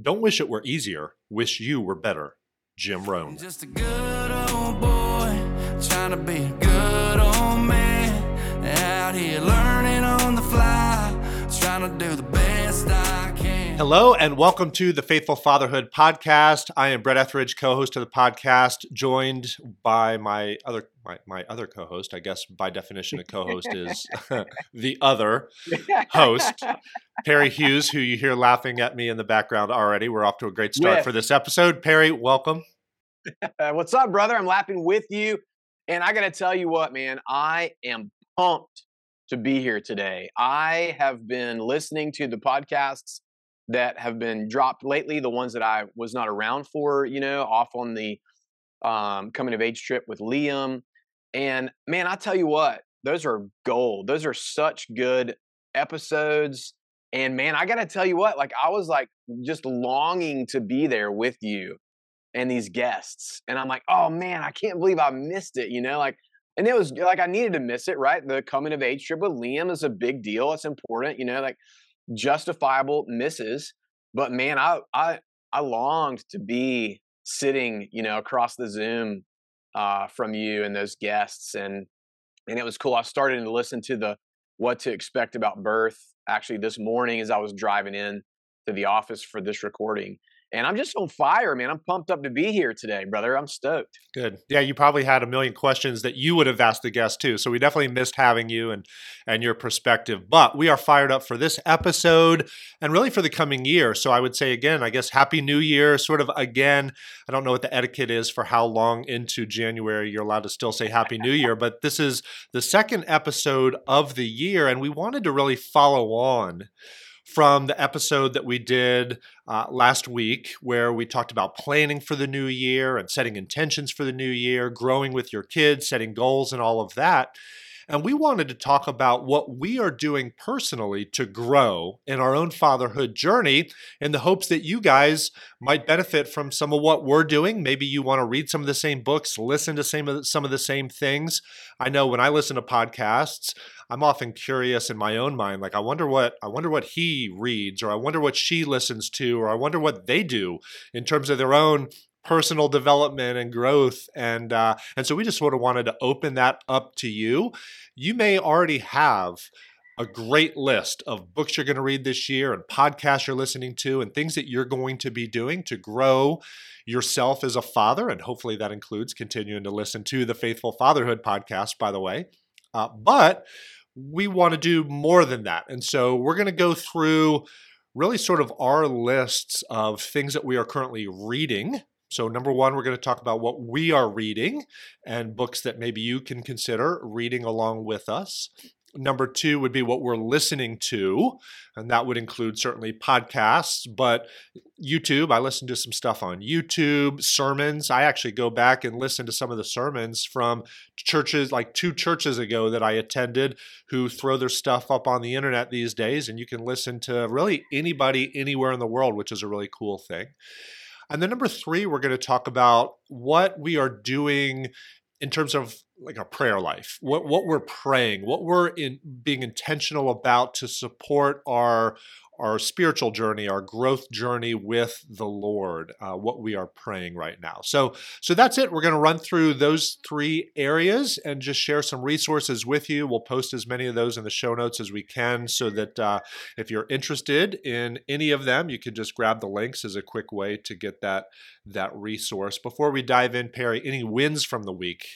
Don't wish it were easier, wish you were better. Jim Rohn. Just a good old boy, trying to be a good old man. Out here learning on the fly, trying to do the. Hello, and welcome to the Faithful Fatherhood Podcast. I am Brett Etheridge, co-host of the podcast, joined by my other my, my other co-host. I guess by definition, a co-host is the other host, Perry Hughes, who you hear laughing at me in the background already. We're off to a great start for this episode. Perry, welcome. What's up, brother? I'm laughing with you. And I got to tell you what, man, I am pumped to be here today. I have been listening to the podcasts that have been dropped lately, the ones that I was not around for, you know, off on the um, coming of age trip with Liam. And man, I tell you what, those are gold. Those are such good episodes. And man, I got to tell you what, like I was like just longing to be there with you and these guests. And I'm like, oh man, I can't believe I missed it, you know? Like, and it was like I needed to miss it, right? The coming of age trip with Liam is a big deal. It's important, you know, like justifiable misses. But man, I I I longed to be sitting, you know, across the Zoom uh, from you and those guests, and and it was cool. I started to listen to the what to expect about birth actually this morning as I was driving in to the office for this recording. And I'm just on fire, man. I'm pumped up to be here today, brother. I'm stoked. Good. Yeah, you probably had a million questions that you would have asked the guest too. So we definitely missed having you and and your perspective. But we are fired up for this episode and really for the coming year. So I would say again, I guess happy new year. Sort of again, I don't know what the etiquette is for how long into January you're allowed to still say happy new year, but this is the second episode of the year and we wanted to really follow on from the episode that we did uh, last week, where we talked about planning for the new year and setting intentions for the new year, growing with your kids, setting goals, and all of that. And we wanted to talk about what we are doing personally to grow in our own fatherhood journey in the hopes that you guys might benefit from some of what we're doing. Maybe you want to read some of the same books, listen to the, some of the same things. I know when I listen to podcasts, I'm often curious in my own mind, like I wonder what I wonder what he reads, or I wonder what she listens to, or I wonder what they do in terms of their own personal development and growth. And uh, and so we just sort of wanted to open that up to you. You may already have a great list of books you're going to read this year and podcasts you're listening to and things that you're going to be doing to grow yourself as a father. And hopefully that includes continuing to listen to the faithful fatherhood podcast by the way. Uh, but we want to do more than that and so we're going to go through really sort of our lists of things that we are currently reading so, number one, we're going to talk about what we are reading and books that maybe you can consider reading along with us. Number two would be what we're listening to, and that would include certainly podcasts, but YouTube. I listen to some stuff on YouTube, sermons. I actually go back and listen to some of the sermons from churches, like two churches ago that I attended, who throw their stuff up on the internet these days, and you can listen to really anybody anywhere in the world, which is a really cool thing. And then number three, we're going to talk about what we are doing in terms of like a prayer life, what what we're praying, what we're in being intentional about to support our our spiritual journey, our growth journey with the Lord, uh, what we are praying right now. So, so that's it. We're going to run through those three areas and just share some resources with you. We'll post as many of those in the show notes as we can, so that uh, if you're interested in any of them, you can just grab the links as a quick way to get that that resource. Before we dive in, Perry, any wins from the week?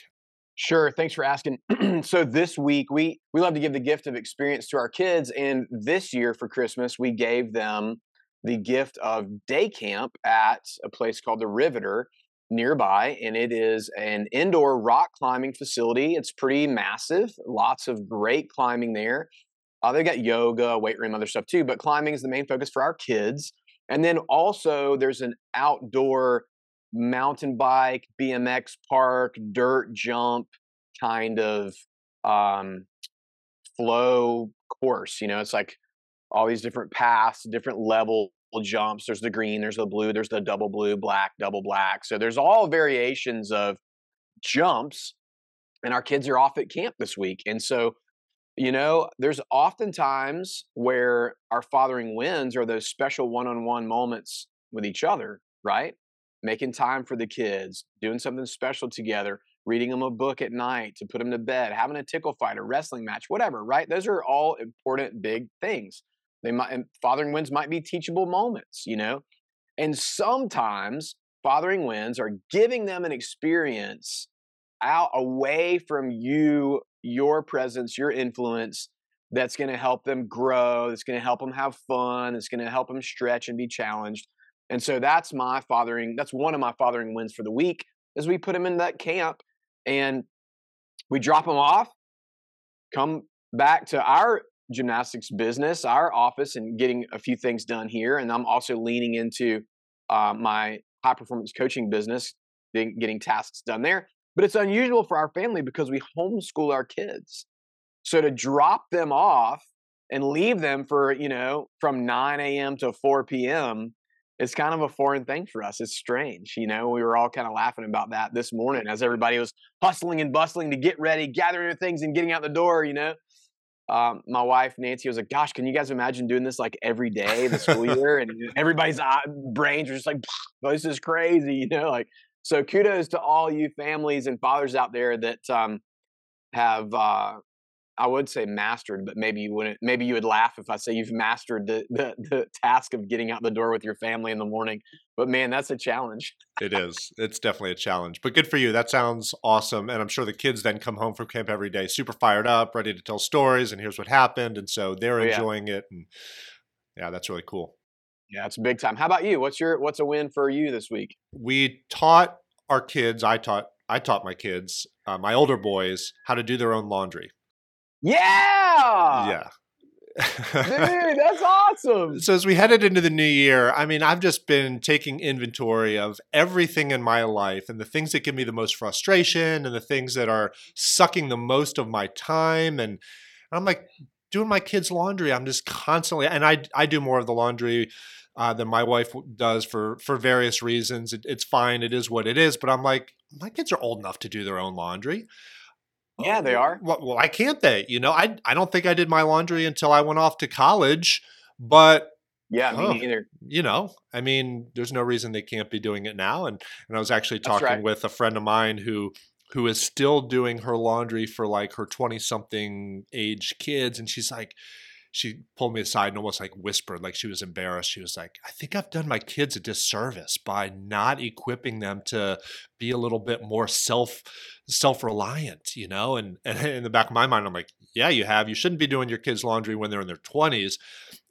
Sure. Thanks for asking. so this week we we love to give the gift of experience to our kids, and this year for Christmas we gave them the gift of day camp at a place called the Riveter nearby, and it is an indoor rock climbing facility. It's pretty massive, lots of great climbing there. Uh, they got yoga, weight room, other stuff too, but climbing is the main focus for our kids. And then also there's an outdoor mountain bike, BMX park, dirt jump kind of um, flow course. You know, it's like all these different paths, different level jumps. There's the green, there's the blue, there's the double blue, black, double black. So there's all variations of jumps. And our kids are off at camp this week. And so, you know, there's oftentimes where our fathering wins are those special one on one moments with each other, right? Making time for the kids, doing something special together, reading them a book at night to put them to bed, having a tickle fight, a wrestling match, whatever, right? Those are all important big things. They might and fathering wins might be teachable moments, you know? And sometimes fathering wins are giving them an experience out away from you, your presence, your influence that's going to help them grow, that's going to help them have fun, that's going to help them stretch and be challenged. And so that's my fathering, that's one of my fathering wins for the week is we put them in that camp and we drop them off, come back to our gymnastics business, our office, and getting a few things done here. And I'm also leaning into uh, my high performance coaching business, getting tasks done there. But it's unusual for our family because we homeschool our kids. So to drop them off and leave them for, you know, from 9 a.m. to 4 p.m. is kind of a foreign thing for us. It's strange. You know, we were all kind of laughing about that this morning as everybody was hustling and bustling to get ready, gathering their things and getting out the door, you know. Um, my wife Nancy was like, "Gosh, can you guys imagine doing this like every day the school year?" And everybody's uh, brains are just like, "This is crazy," you know. Like, so kudos to all you families and fathers out there that um, have uh, I would say mastered, but maybe you wouldn't. Maybe you would laugh if I say you've mastered the, the, the task of getting out the door with your family in the morning. But man, that's a challenge. it is. It's definitely a challenge. But good for you. That sounds awesome. And I'm sure the kids then come home from camp every day, super fired up, ready to tell stories, and here's what happened. And so they're oh, enjoying yeah. it. And yeah, that's really cool. Yeah, it's big time. How about you? What's your what's a win for you this week? We taught our kids. I taught I taught my kids, uh, my older boys, how to do their own laundry. Yeah. Yeah. Dude, that's awesome. So as we headed into the new year, I mean, I've just been taking inventory of everything in my life and the things that give me the most frustration and the things that are sucking the most of my time and I'm like doing my kids' laundry. I'm just constantly and I I do more of the laundry uh, than my wife does for for various reasons. It, it's fine. It is what it is. But I'm like, my kids are old enough to do their own laundry. Yeah, they are. Well, why can't they? You know, I I don't think I did my laundry until I went off to college, but yeah, me oh, neither. You know, I mean, there's no reason they can't be doing it now. And and I was actually talking right. with a friend of mine who who is still doing her laundry for like her 20 something age kids and she's like she pulled me aside and almost like whispered, like she was embarrassed. She was like, I think I've done my kids a disservice by not equipping them to be a little bit more self self reliant, you know? And, and in the back of my mind, I'm like, yeah, you have. You shouldn't be doing your kids' laundry when they're in their 20s,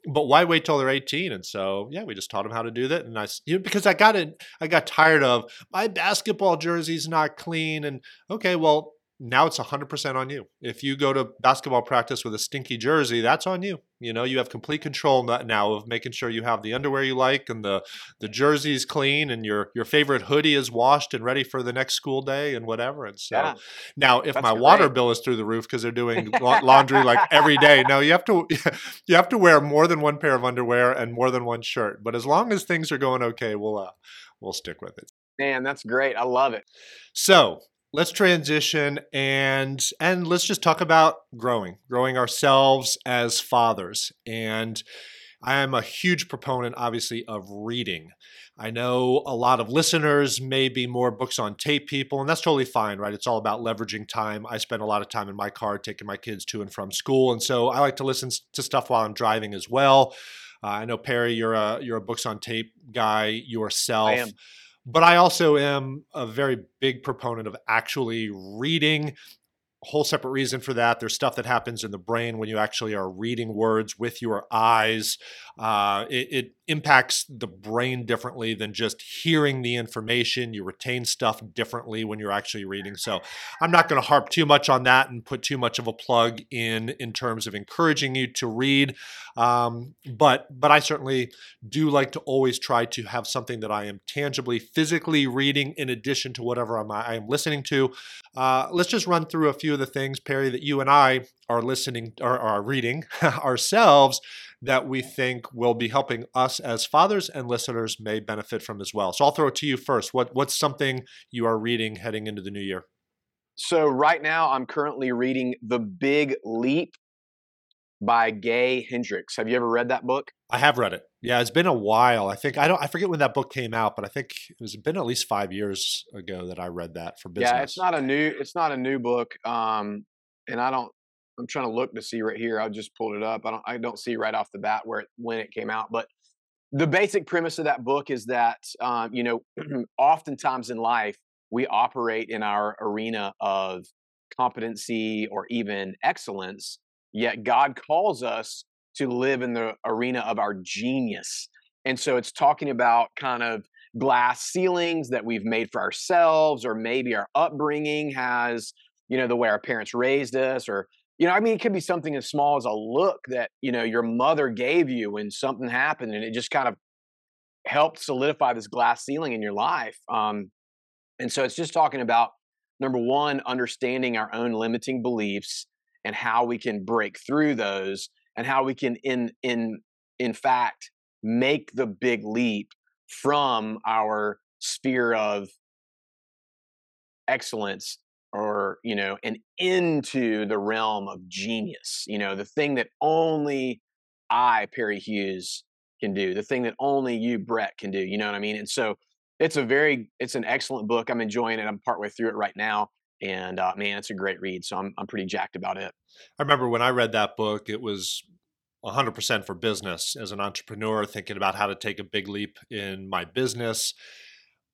but why wait till they're 18? And so, yeah, we just taught them how to do that. And I, you know, because I got it, I got tired of my basketball jersey's not clean. And okay, well, now it's 100% on you. If you go to basketball practice with a stinky jersey, that's on you. You know, you have complete control now of making sure you have the underwear you like and the the jersey's clean and your your favorite hoodie is washed and ready for the next school day and whatever. And so yeah, now if my great. water bill is through the roof because they're doing laundry like every day, no, you have to you have to wear more than one pair of underwear and more than one shirt. But as long as things are going okay, we'll uh, we'll stick with it. Man, that's great. I love it. So let's transition and and let's just talk about growing growing ourselves as fathers. And i am a huge proponent obviously of reading. I know a lot of listeners may be more books on tape people and that's totally fine right? It's all about leveraging time. I spend a lot of time in my car taking my kids to and from school and so i like to listen to stuff while i'm driving as well. Uh, i know perry you're a you're a books on tape guy yourself but I also am a very big proponent of actually reading whole separate reason for that. There's stuff that happens in the brain when you actually are reading words with your eyes. Uh, it, it, impacts the brain differently than just hearing the information. You retain stuff differently when you're actually reading. So I'm not going to harp too much on that and put too much of a plug in in terms of encouraging you to read. Um, but but I certainly do like to always try to have something that I am tangibly, physically reading in addition to whatever I'm, I am listening to. Uh, let's just run through a few of the things, Perry, that you and I are listening or are reading ourselves that we think will be helping us as fathers and listeners may benefit from as well. So I'll throw it to you first. What what's something you are reading heading into the new year? So right now I'm currently reading The Big Leap by Gay Hendricks. Have you ever read that book? I have read it. Yeah, it's been a while. I think I don't I forget when that book came out, but I think it was been at least five years ago that I read that for business. Yeah, it's not a new it's not a new book. Um, and I don't I'm trying to look to see right here. I just pulled it up. I don't I don't see right off the bat where it, when it came out, but the basic premise of that book is that um, you know oftentimes in life we operate in our arena of competency or even excellence yet god calls us to live in the arena of our genius. And so it's talking about kind of glass ceilings that we've made for ourselves, or maybe our upbringing has, you know, the way our parents raised us, or, you know, I mean, it could be something as small as a look that, you know, your mother gave you when something happened and it just kind of helped solidify this glass ceiling in your life. Um, and so it's just talking about number one, understanding our own limiting beliefs and how we can break through those and how we can in in in fact make the big leap from our sphere of excellence or you know and into the realm of genius you know the thing that only i perry hughes can do the thing that only you brett can do you know what i mean and so it's a very it's an excellent book i'm enjoying it i'm partway through it right now and uh, man, it's a great read. So I'm I'm pretty jacked about it. I remember when I read that book, it was 100% for business as an entrepreneur, thinking about how to take a big leap in my business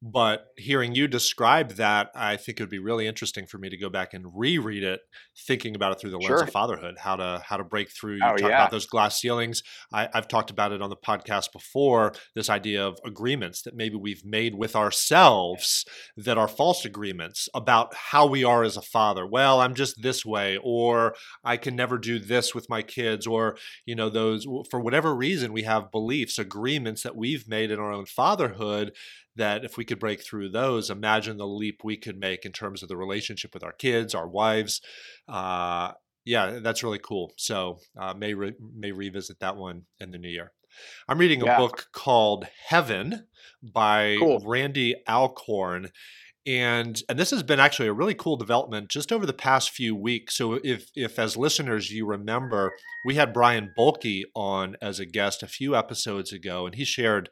but hearing you describe that, I think it would be really interesting for me to go back and reread it, thinking about it through the lens sure. of fatherhood, how to how to break through. You oh, talk yeah. about those glass ceilings. I, I've talked about it on the podcast before. This idea of agreements that maybe we've made with ourselves that are false agreements about how we are as a father. Well, I'm just this way, or I can never do this with my kids, or you know, those for whatever reason we have beliefs, agreements that we've made in our own fatherhood that if we could break through those, imagine the leap we could make in terms of the relationship with our kids, our wives. Uh, yeah, that's really cool. So uh, may re- may revisit that one in the new year. I'm reading a yeah. book called Heaven by cool. Randy Alcorn. And and this has been actually a really cool development just over the past few weeks. So if if as listeners you remember, we had Brian Bulke on as a guest a few episodes ago, and he shared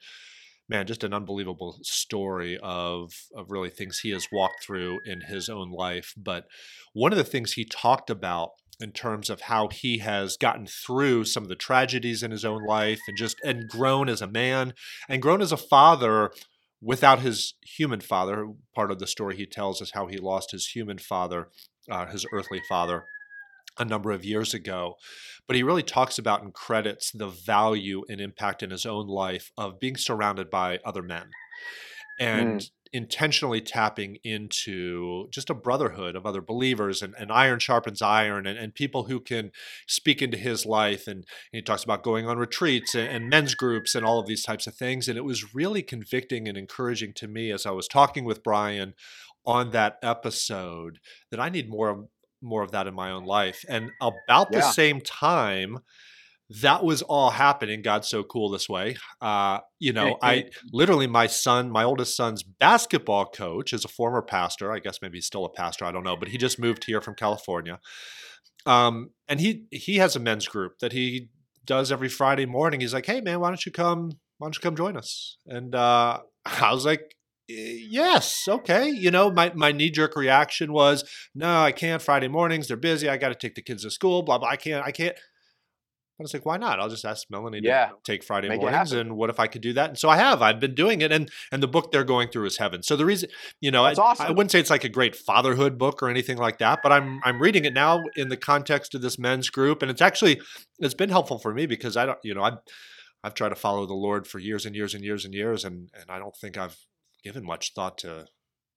man, just an unbelievable story of of really things he has walked through in his own life. But one of the things he talked about in terms of how he has gotten through some of the tragedies in his own life and just and grown as a man and grown as a father without his human father. Part of the story he tells is how he lost his human father, uh, his earthly father, a number of years ago. But he really talks about and credits the value and impact in his own life of being surrounded by other men and mm. intentionally tapping into just a brotherhood of other believers and, and iron sharpens iron and, and, people who can speak into his life. And, and he talks about going on retreats and, and men's groups and all of these types of things. And it was really convicting and encouraging to me as I was talking with Brian on that episode that I need more more of that in my own life. And about the yeah. same time, that was all happening. God's so cool this way. Uh, you know, I literally, my son, my oldest son's basketball coach is a former pastor. I guess maybe he's still a pastor. I don't know, but he just moved here from California. Um, and he he has a men's group that he does every Friday morning. He's like, "Hey, man, why don't you come? Why don't you come join us?" And uh, I was like, Eh, yes okay you know my, my knee-jerk reaction was no i can't friday mornings they're busy i got to take the kids to school blah blah i can't i can't I was like, why not? I'll just ask Melanie yeah. to take Friday Make mornings, and what if I could do that? And so I have. I've been doing it, and and the book they're going through is Heaven. So the reason, you know, I, awesome. I, wouldn't say it's like a great fatherhood book or anything like that, but I'm I'm reading it now in the context of this men's group, and it's actually it's been helpful for me because I don't, you know, I've I've tried to follow the Lord for years and years and years and years, and and I don't think I've given much thought to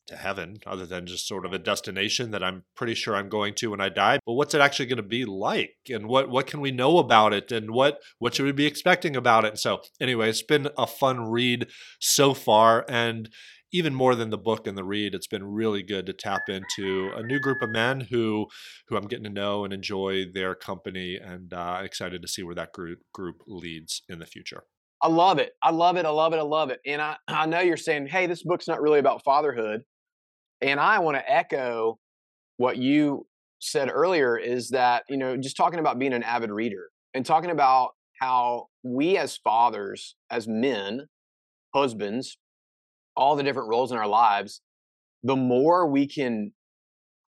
to heaven other than just sort of a destination that I'm pretty sure I'm going to when I die. But what's it actually going to be like and what what can we know about it and what what should we be expecting about it? So anyway, it's been a fun read so far and even more than the book and the read, it's been really good to tap into a new group of men who who I'm getting to know and enjoy their company and uh, excited to see where that group group leads in the future. I love it. I love it. I love it. I love it. And I, I know you're saying, hey, this book's not really about fatherhood. And I want to echo what you said earlier is that, you know, just talking about being an avid reader and talking about how we as fathers, as men, husbands, all the different roles in our lives, the more we can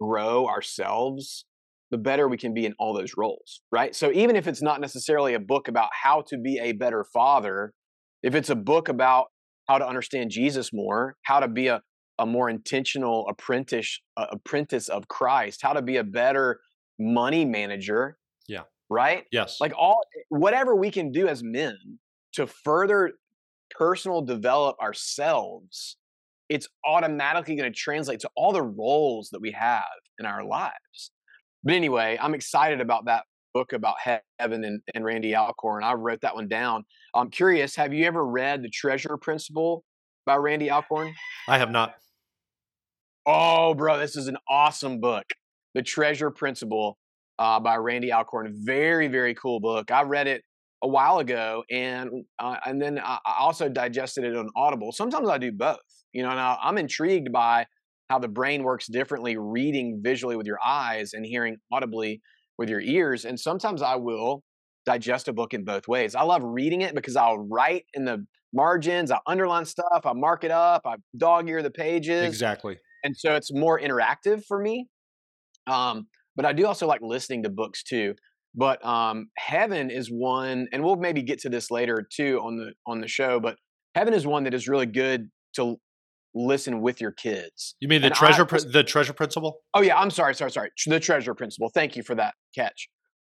grow ourselves, the better we can be in all those roles, right? So even if it's not necessarily a book about how to be a better father, if it's a book about how to understand Jesus more, how to be a, a more intentional apprentice uh, apprentice of Christ, how to be a better money manager, Yeah. right? Yes. Like all whatever we can do as men to further personal develop ourselves, it's automatically going to translate to all the roles that we have in our lives. But anyway, I'm excited about that book about heaven and, and Randy Alcorn. I wrote that one down. I'm curious, have you ever read The Treasure Principle by Randy Alcorn? I have not. Oh, bro, this is an awesome book. The Treasure Principle uh, by Randy Alcorn. Very, very cool book. I read it a while ago, and uh, and then I I also digested it on Audible. Sometimes I do both. You know, now I'm intrigued by how the brain works differently, reading visually with your eyes and hearing audibly with your ears. And sometimes I will digest a book in both ways. I love reading it because I'll write in the margins, I underline stuff, I mark it up, I dog ear the pages Exactly. and so it's more interactive for me. Um, but I do also like listening to books too. But um, heaven is one, and we'll maybe get to this later too on the on the show. But heaven is one that is really good to listen with your kids. You mean the And I- treasure pr- the treasure principle? Oh yeah, I'm sorry, sorry, sorry. The treasure principle. Thank you for that catch.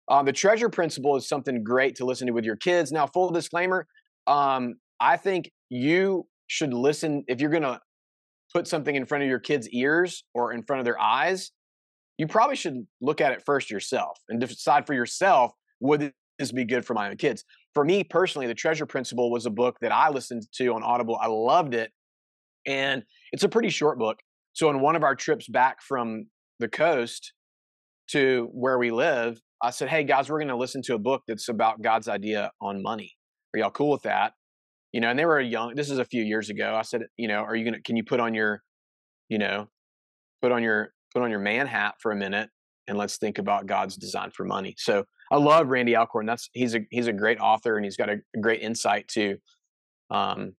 Um, the treasure principle is something great to listen to with your kids. Now, full disclaimer, um, I think you should listen if you're gonna put something in front of your kids' ears or in front of their eyes. You probably should look at it first yourself and decide for yourself would this be good for my own kids. For me personally, the treasure principle was a book that I listened to on Audible. I loved it, and it's a pretty short book. So on one of our trips back from the coast to where we live, I said, "Hey guys, we're going to listen to a book that's about God's idea on money. Are y'all cool with that?" You know, and they were young. This is a few years ago. I said, "You know, are you going to? Can you put on your, you know, put on your put on your man hat for a minute and let's think about God's design for money." So I love Randy Alcorn. That's he's a he's a great author and he's got a, great insight to um,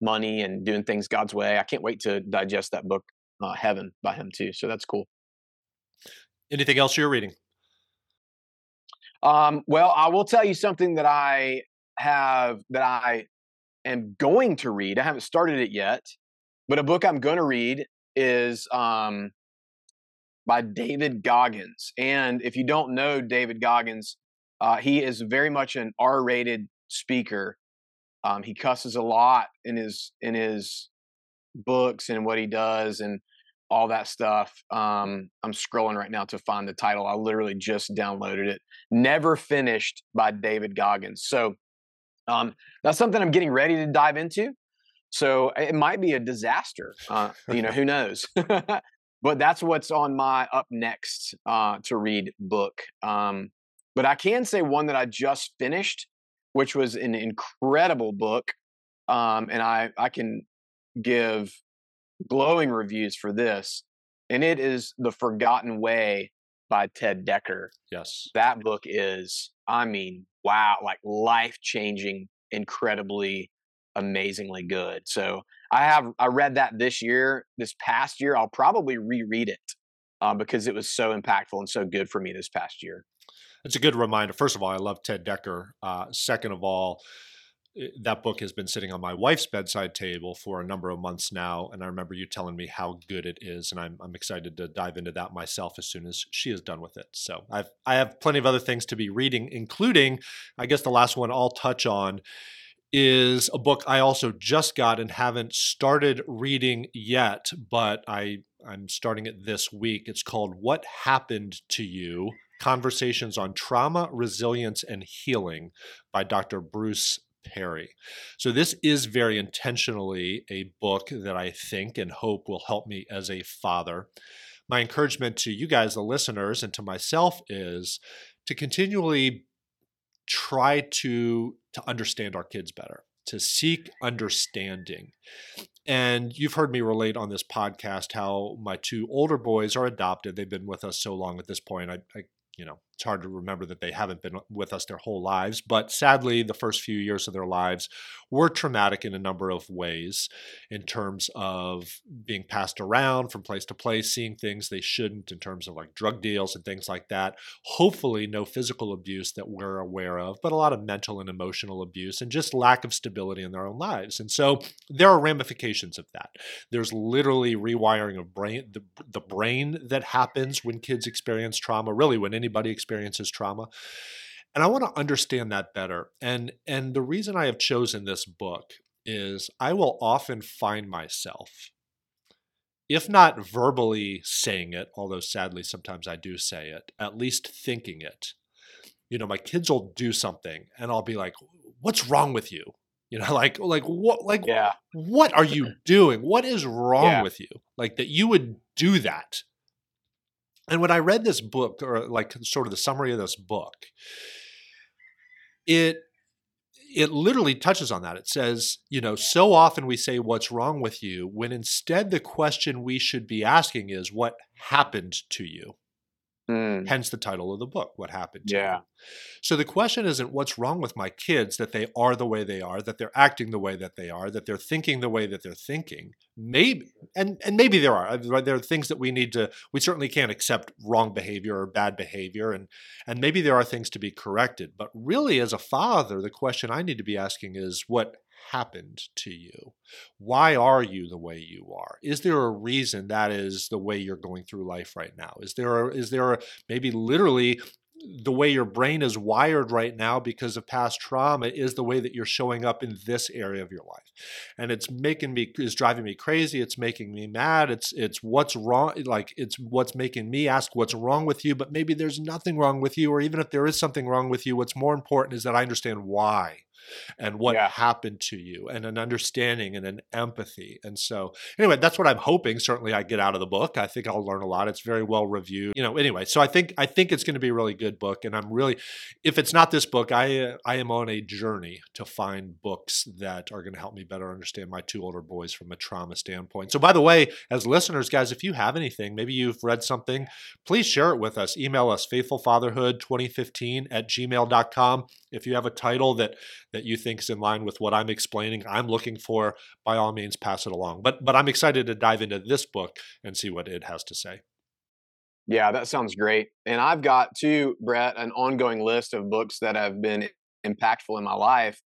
money and doing things God's way. I can't wait to digest that book, uh, Heaven, by him too. So that's cool. Anything else you're reading? Um, well, I will tell you something that I have that I am going to read. I haven't started it yet, but a book I'm going to read is um, by David Goggins. And if you don't know David Goggins, uh, he is very much an R-rated speaker. Um, he cusses a lot in his in his books and what he does and all that stuff. Um, I'm scrolling right now to find the title. I literally just downloaded it. Never Finished by David Goggins. So um, that's something I'm getting ready to dive into. So it might be a disaster. Uh, you know, who knows? but that's what's on my up next uh, to read book. Um, but I can say one that I just finished, which was an incredible book. Um, and I, I can give glowing reviews for this. And it is The Forgotten Way by Ted Dekker Yes. that book is i mean wow like life changing incredibly amazingly good so i have i read that this year this past year i'll probably reread it uh, because it was so impactful and so good for me this past year It's a good reminder. First of all, I love Ted Dekker. Uh, second of all, that book has been sitting on my wife's bedside table for a number of months now, and I remember you telling me how good it is, and I'm I'm excited to dive into that myself as soon as she is done with it. So I've I have plenty of other things to be reading, including I guess the last one I'll touch on is a book I also just got and haven't started reading yet, but I I'm starting it this week. It's called What Happened to You: Conversations on Trauma, Resilience and Healing by Dr. Bruce Perry. So this is very intentionally a book that I think and hope will help me as a father. My encouragement to you guys the listeners and to myself is to continually try to to understand our kids better to seek understanding and you've heard me relate on this podcast how my two older boys are adopted they've been with us so long at this point i, I you know it's hard to remember that they haven't been with us their whole lives. But sadly, the first few years of their lives were traumatic in a number of ways in terms of being passed around from place to place, seeing things they shouldn't in terms of like drug deals and things like that. Hopefully, no physical abuse that we're aware of, but a lot of mental and emotional abuse and just lack of stability in their own lives. And so there are ramifications of that. There's literally rewiring of brain the, the brain that happens when kids experience trauma, really when anybody experiences trauma and i want to understand that better and and the reason i have chosen this book is i will often find myself if not verbally saying it although sadly sometimes i do say it at least thinking it. You know my kids will do something and i'll be like what's wrong with you? You know like like what like Yeah. what are you doing? What is wrong Yeah. with you? Like that you would do that and when I read this book, or like sort of the summary of this book, it it literally touches on that. It says, you know, so often we say, What's wrong with you? when instead the question we should be asking is, What happened to you? Mm, Hence the title of the book, What Happened to Yeah. You. So the question isn't what's wrong with my kids that they are the way they are, that they're acting the way that they are, that they're thinking the way that they're thinking. Maybe and and maybe there are. right? There are things that we need to we certainly can't accept wrong behavior or bad behavior and and maybe there are things to be corrected. But really as a father, the question I need to be asking is what happened to you? Why are you the way you are? Is there a reason that is the way you're going through life right now? Is there a, is there a, maybe literally the way your brain is wired right now because of past trauma is the way that you're showing up in this area of your life and it's making me is driving me crazy it's making me mad it's it's what's wrong like it's what's making me ask what's wrong with you but maybe there's nothing wrong with you or even if there is something wrong with you what's more important is that i understand why and what Yeah. happened to you and an understanding and an empathy and so anyway that's what i'm hoping certainly i get out of the book i think i'll learn a lot it's very well reviewed you know anyway so i think i think it's going to be a really good book and i'm really if it's not this book i uh, i am on a journey to find books that are going to help me better understand my two older boys from a trauma standpoint so by the way as listeners guys if you have anything maybe you've read something please share it with us email us faithfulfatherhood2015 at gmail.com if you have a title that that you think is in line with what I'm explaining, I'm looking for, by all means, pass it along. But but I'm excited to dive into this book and see what it has to say. Yeah, that sounds great. And I've got too, Brett, an ongoing list of books that have been impactful in my life.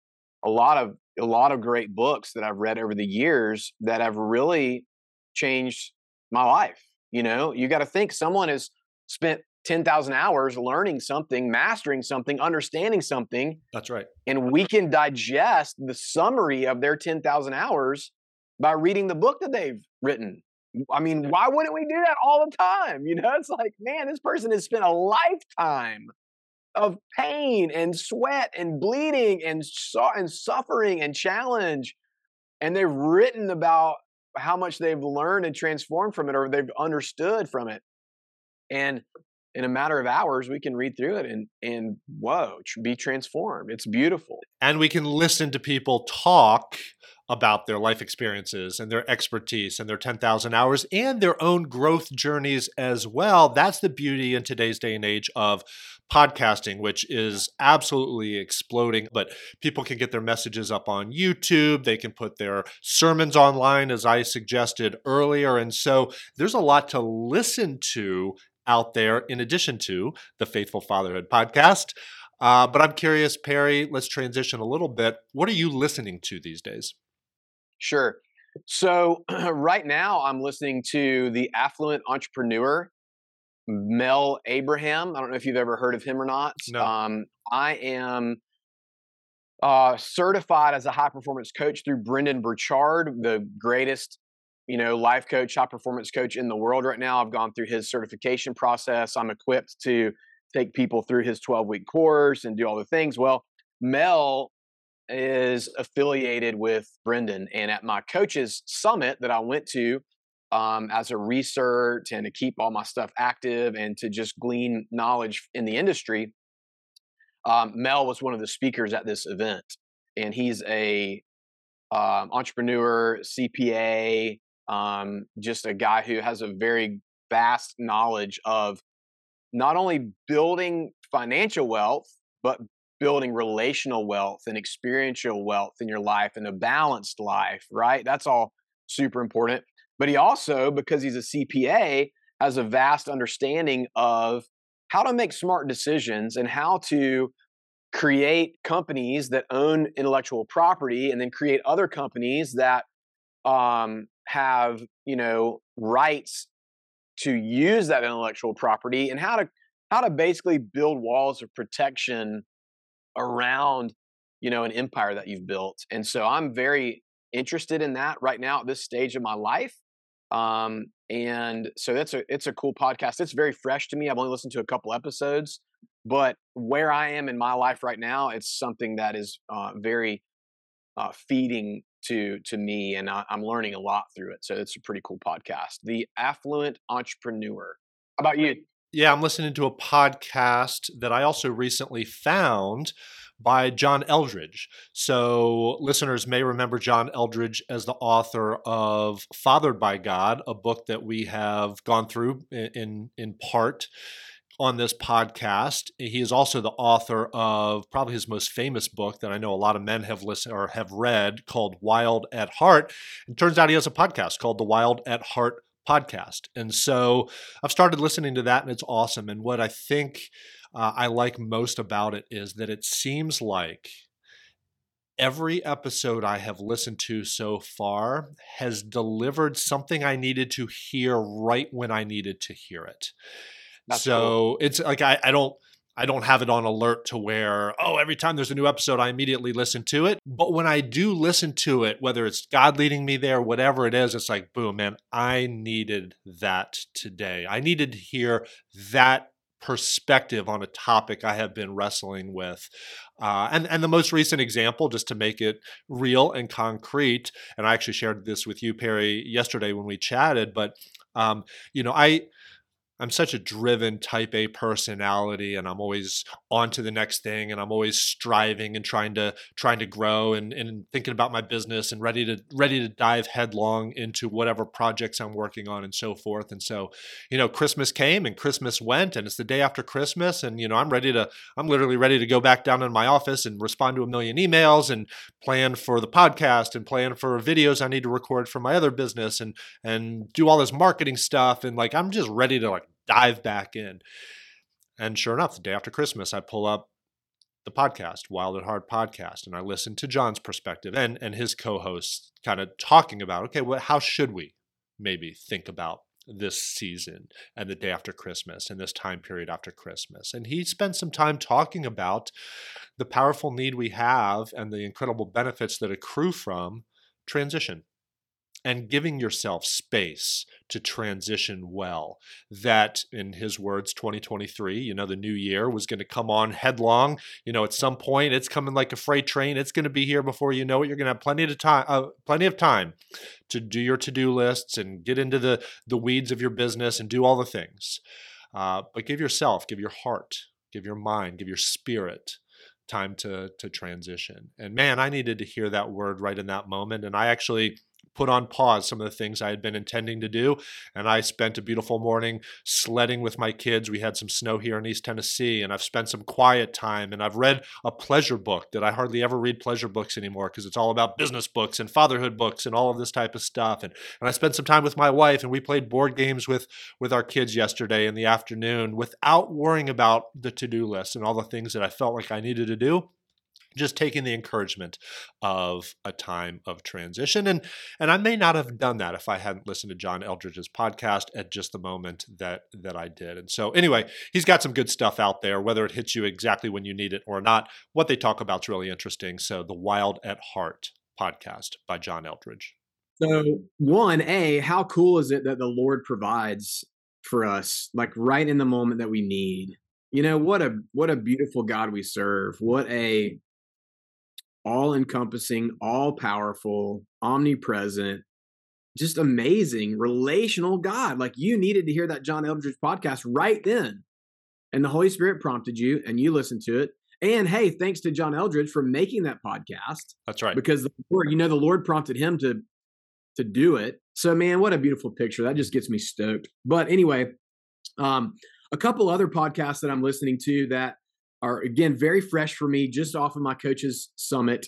A lot of a lot of great books that I've read over the years that have really changed my life. You know, you got to think someone has spent 10,000 hours learning something, mastering something, understanding something, That's right. and we can digest the summary of their 10,000 hours by reading the book that they've written. I mean, why wouldn't we do that all the time? You know, it's like, man, this person has spent a lifetime of pain and sweat and bleeding and su- and suffering and challenge, and they've written about how much they've learned and transformed from it, or they've understood from it, and in a matter of hours, we can read through it and and whoa, be transformed. It's beautiful. And we can listen to people talk about their life experiences and their expertise and their 10,000 hours and their own growth journeys as well. That's the beauty in today's day and age of podcasting, which is absolutely exploding. But people can get their messages up on YouTube, they can put their sermons online, as I suggested earlier. And so there's a lot to listen to out there in addition to the Faithful Fatherhood podcast. Uh, but I'm curious, Perry, let's transition a little bit. What are you listening to these days? Sure. So right now, I'm listening to the affluent entrepreneur, Mel Abraham. I don't know if you've ever heard of him or not. No. Um, I am uh, certified as a high performance coach through Brendon Burchard, the greatest, you know, life coach, high performance coach in the world right now. I've gone through his certification process. I'm equipped to take people through his 12 week course and do all the things. Well, Mel is affiliated with Brendon, and at my coaches summit that I went to um, as a research and to keep all my stuff active and to just glean knowledge in the industry. Um, Mel was one of the speakers at this event, and he's a um, entrepreneur, CPA, um, just a guy who has a very vast knowledge of not only building financial wealth, but building relational wealth and experiential wealth in your life and a balanced life, right? That's all super important. But he also, because he's a CPA, has a vast understanding of how to make smart decisions and how to create companies that own intellectual property and then create other companies that um, have you know rights to use that intellectual property and how to how to basically build walls of protection around you know an empire that you've built. And so i'm very interested in that right now at this stage of my life. Um, and so that's a it's a cool podcast. It's very fresh to me. I've only listened to a couple episodes but where i am in my life right now it's something that is uh, very uh, feeding to to me and I, i'm learning a lot through it so it's a pretty cool podcast. The affluent entrepreneur. How about you? Yeah, I'm listening to a podcast that I also recently found by John Eldredge. So, listeners may remember John Eldredge as the author of Fathered by God, a book that we have gone through in in part on this podcast. He is also the author of probably his most famous book that I know a lot of men have listened or have read called Wild at Heart. It turns out he has a podcast called the Wild at Heart podcast. And so I've started listening to that and it's awesome. And what I think uh, I like most about it is that it seems like every episode I have listened to so far has delivered something I needed to hear right when I needed to hear it. That's so cool. it's like I, I don't I don't have it on alert to where, oh, every time there's a new episode, I immediately listen to it. But when I do listen to it, whether it's God leading me there, whatever it is, it's like, boom, man, I needed that today. I needed to hear that perspective on a topic I have been wrestling with. Uh, and, and the most recent example, just to make it real and concrete, and I actually shared this with you, Perry, yesterday when we chatted, but um, you know, I I'm such a driven type A personality and I'm always on to the next thing and I'm always striving and trying to trying to grow and, and thinking about my business and ready to ready to dive headlong into whatever projects I'm working on and so forth. And so, you know, Christmas came and Christmas went and it's the day after Christmas and you know, I'm ready to I'm literally ready to go back down in my office and respond to a million emails and plan for the podcast and plan for videos I need to record for my other business and and do all this marketing stuff and like I'm just ready to like dive back in. And sure enough, the day after Christmas, I pull up the podcast, Wild at Heart podcast, and I listen to John's perspective and and his co-hosts kind of talking about, okay, well, how should we maybe think about this season and the day after Christmas and this time period after Christmas. And he spent some time talking about the powerful need we have and the incredible benefits that accrue from transition and giving yourself space to transition well. That, in his words, 2023, you know, the new year was going to come on headlong. You know, at some point, it's coming like a freight train. It's going to be here before you know it. You're going to have plenty of time, uh, plenty of time to do your to-do lists and get into the the weeds of your business and do all the things. Uh, but give yourself, give your heart, give your mind, give your spirit time to to transition. And man, I needed to hear that word right in that moment. And I actually put on pause some of the things I had been intending to do. And I spent a beautiful morning sledding with my kids. We had some snow here in East Tennessee, and I've spent some quiet time. And I've read a pleasure book that I hardly ever read pleasure books anymore because it's all about business books and fatherhood books and all of this type of stuff. And, and I spent some time with my wife, and we played board games with, with our kids yesterday in the afternoon without worrying about the to do list and all the things that I felt like I needed to do just taking the encouragement of a time of transition and and I may not have done that if I hadn't listened to John Eldredge's podcast at just the moment that that I did. And so anyway, he's got some good stuff out there whether it hits you exactly when you need it or not. What they talk about is really interesting. So the Wild at Heart podcast by John Eldredge. So one, A, how cool is it that the Lord provides for us like right in the moment that we need? You know, what a what a beautiful God we serve. What a all encompassing, all powerful, omnipresent, just amazing relational God. Like you needed to hear that John Eldredge podcast right then. And the Holy Spirit prompted you and you listened to it. And hey, thanks to John Eldredge for making that podcast. That's right. Because the Lord, you know, the Lord prompted him to to do it. So man, what a beautiful picture. That just gets me stoked. But anyway, um, a couple other podcasts that I'm listening to that are again very fresh for me, just off of my coaches summit,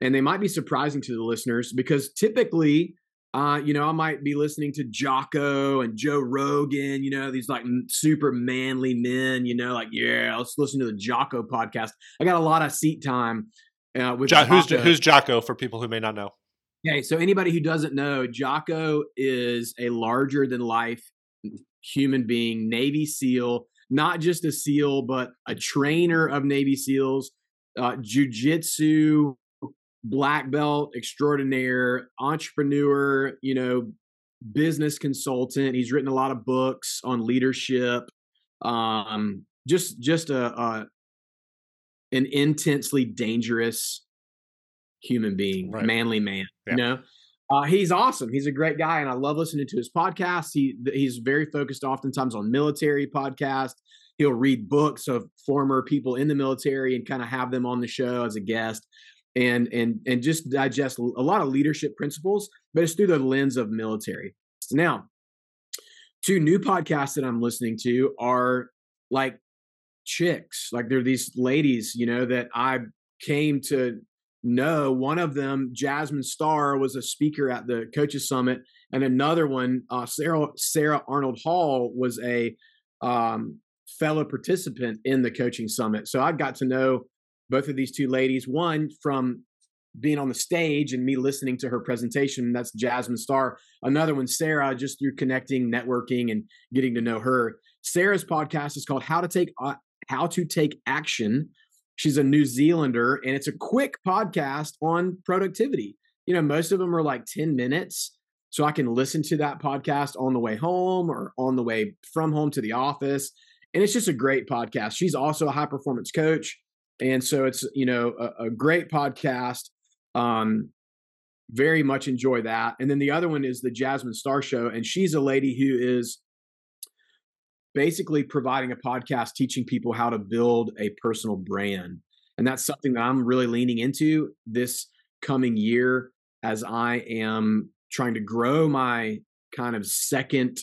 and they might be surprising to the listeners because typically. Uh, you know, I might be listening to Jocko and Joe Rogan, you know, these like super manly men, you know, like, yeah, let's listen to the Jocko podcast. I got a lot of seat time uh, with jo- who's who's Jocko for people who may not know. Okay, so anybody who doesn't know, Jocko is a larger than life human being, Navy SEAL, not just a SEAL, but a trainer of Navy SEALs, uh, jujitsu, black belt extraordinaire, entrepreneur, you know, business consultant. He's written a lot of books on leadership. Um, just just a, a an intensely dangerous human being, right. manly man. Yeah. You know, uh, he's awesome. He's a great guy, and I love listening to his podcast. He he's very focused, oftentimes on military podcast. He'll read books of former people in the military and kind of have them on the show as a guest, and and and just digest a lot of leadership principles, but it's through the lens of military. Now, two new podcasts that I'm listening to are like chicks, like they're these ladies, you know, that I came to no, one of them, Jasmine Star, was a speaker at the Coaches Summit, and another one, uh, Sarah Sarah Arnold Hall, was a um, fellow participant in the Coaching Summit. So I got to know both of these two ladies. One from being on the stage and me listening to her presentation. That's Jasmine Star. Another one, Sarah, just through connecting, networking, and getting to know her. Sarah's podcast is called "How to Take uh, How to Take Action." She's a New Zealander, and it's a quick podcast on productivity. You know, most of them are like 10 minutes. So I can listen to that podcast on the way home or on the way from home to the office. And it's just a great podcast. She's also a high performance coach. And so it's, you know, a, a great podcast. Um, very much enjoy that. And then the other one is the Jasmine Star Show. And she's a lady who is basically providing a podcast teaching people how to build a personal brand. And that's something that I'm really leaning into this coming year as I am trying to grow my kind of second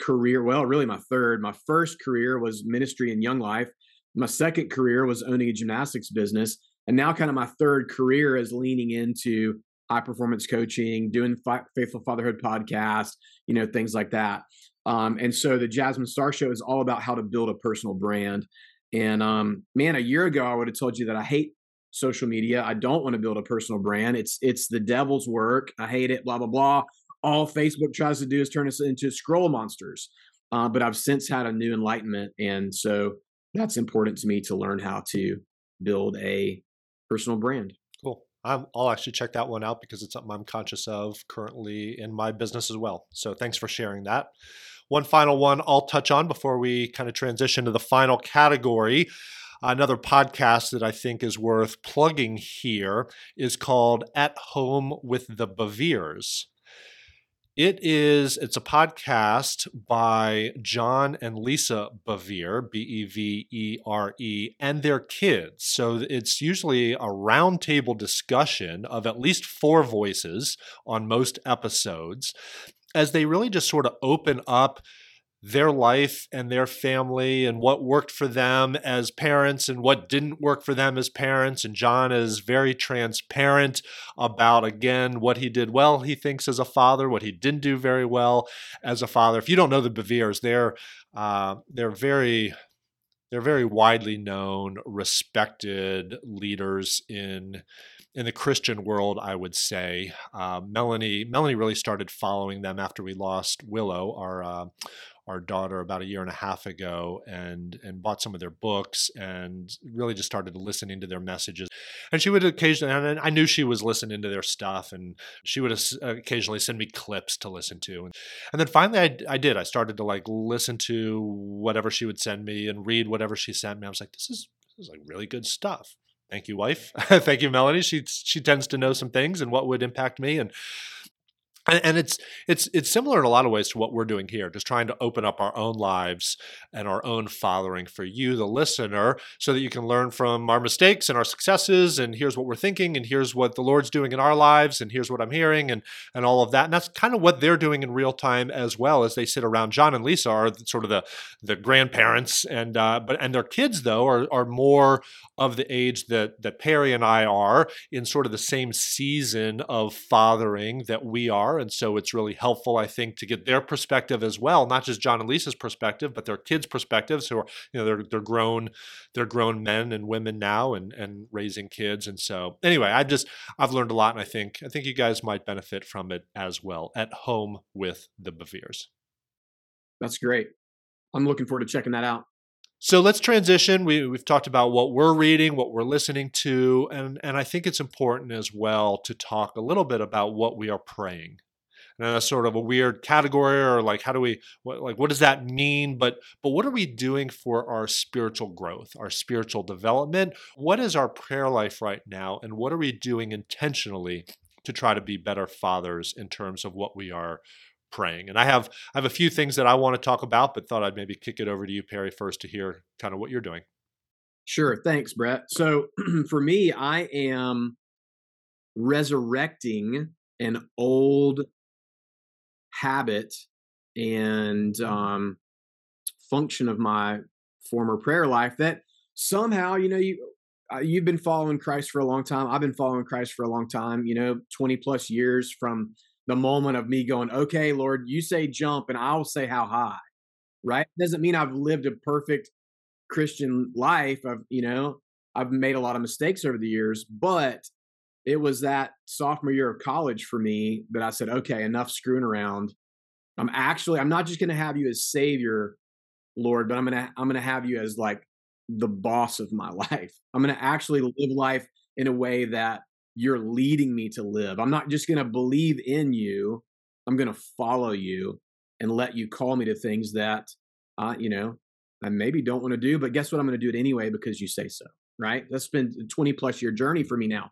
career. Well, really my third. My first career was ministry and young life. My second career was owning a gymnastics business. And now, kind of, my third career is leaning into high performance coaching, doing Faithful Fatherhood podcast, you know, things like that. Um, and so the Jasmine Star Show is all about how to build a personal brand. And um, man, a year ago I would have told you that I hate social media. I don't want to build a personal brand. It's it's the devil's work. I hate it. Blah blah blah. All Facebook tries to do is turn us into scroll monsters. Uh, but I've since had a new enlightenment, and so that's important to me to learn how to build a personal brand. Cool. i will actually check that one out because it's something I'm conscious of currently in my business as well. So thanks for sharing that. One final one I'll touch on before we kind of transition to the final category. Another podcast that I think is worth plugging here is called At Home with the Beveres. It is it's a podcast by John and Lisa Bevere, B E V E R E, and their kids. So it's usually a roundtable discussion of at least four voices on most episodes as they really just sort of open up their life and their family and what worked for them as parents and what didn't work for them as parents. And John is very transparent about, again, what he did well, he thinks, as a father, what he didn't do very well as a father. If you don't know the Beveres, they're, uh, they're very they're very widely known, respected leaders in in the Christian world, I would say. Uh, Melanie Melanie really started following them after we lost Willow, our uh, our daughter, about a year and a half ago, and and bought some of their books and really just started listening to their messages. And she would occasionally, and I knew she was listening to their stuff, and she would occasionally send me clips to listen to. And, and then finally, I, I did. I started to like listen to whatever she would send me and read whatever she sent me. I was like, this is this is like really good stuff. Thank you, wife. Thank you, Melanie. She she tends to know some things and what would impact me. And and, it's it's it's similar in a lot of ways to what we're doing here just trying to open up our own lives and our own fathering for you the listener so that you can learn from our mistakes and our successes and here's what we're thinking and here's what the lord's doing in our lives and here's what i'm hearing and and all of that. And that's kind of what they're doing in real time as well as they sit around. John and lisa are sort of the the grandparents and uh but and their kids though are are more of the age that that perry and i are in sort of the same season of fathering that we are and so it's really helpful, I think, to get their perspective as well, not just John and Lisa's perspective, but their kids' perspectives who are, you know, they're they're grown, they're grown men and women now and and raising kids. And so anyway, I just I've learned a lot and I think I think you guys might benefit from it as well at home with the Beveres. That's great. I'm looking forward to checking that out. So let's transition. We, we've talked about what we're reading, what we're listening to, and, and I think it's important as well to talk a little bit about what we are praying. And that's sort of a weird category or like how do we what, like what does that mean? But but what are we doing for our spiritual growth our spiritual development? What is our prayer life right now? And what are we doing intentionally to try to be better fathers in terms of what we are praying and i have i have a few things that i want to talk about but thought i'd maybe kick it over to you perry first to hear kind of what you're doing sure thanks brett so for me i am resurrecting an old habit and um, function of my former prayer life that somehow you know you uh, you've been following Christ for a long time. I've been following Christ for a long time. You know, twenty plus years from the moment of me going, okay, Lord, you say jump, and I'll say how high. Right? Doesn't mean I've lived a perfect Christian life. I've you know I've made a lot of mistakes over the years, but it was that sophomore year of college for me that I said, okay, enough screwing around. I'm actually, I'm not just going to have you as savior, Lord, but I'm going to, I'm going to have you as like the boss of my life. I'm going to actually live life in a way that you're leading me to live. I'm not just going to believe in you. I'm going to follow you and let you call me to things that, uh, you know, I maybe don't want to do, but guess what? I'm going to do it anyway because you say so. Right. That's been a 20 plus year journey for me now.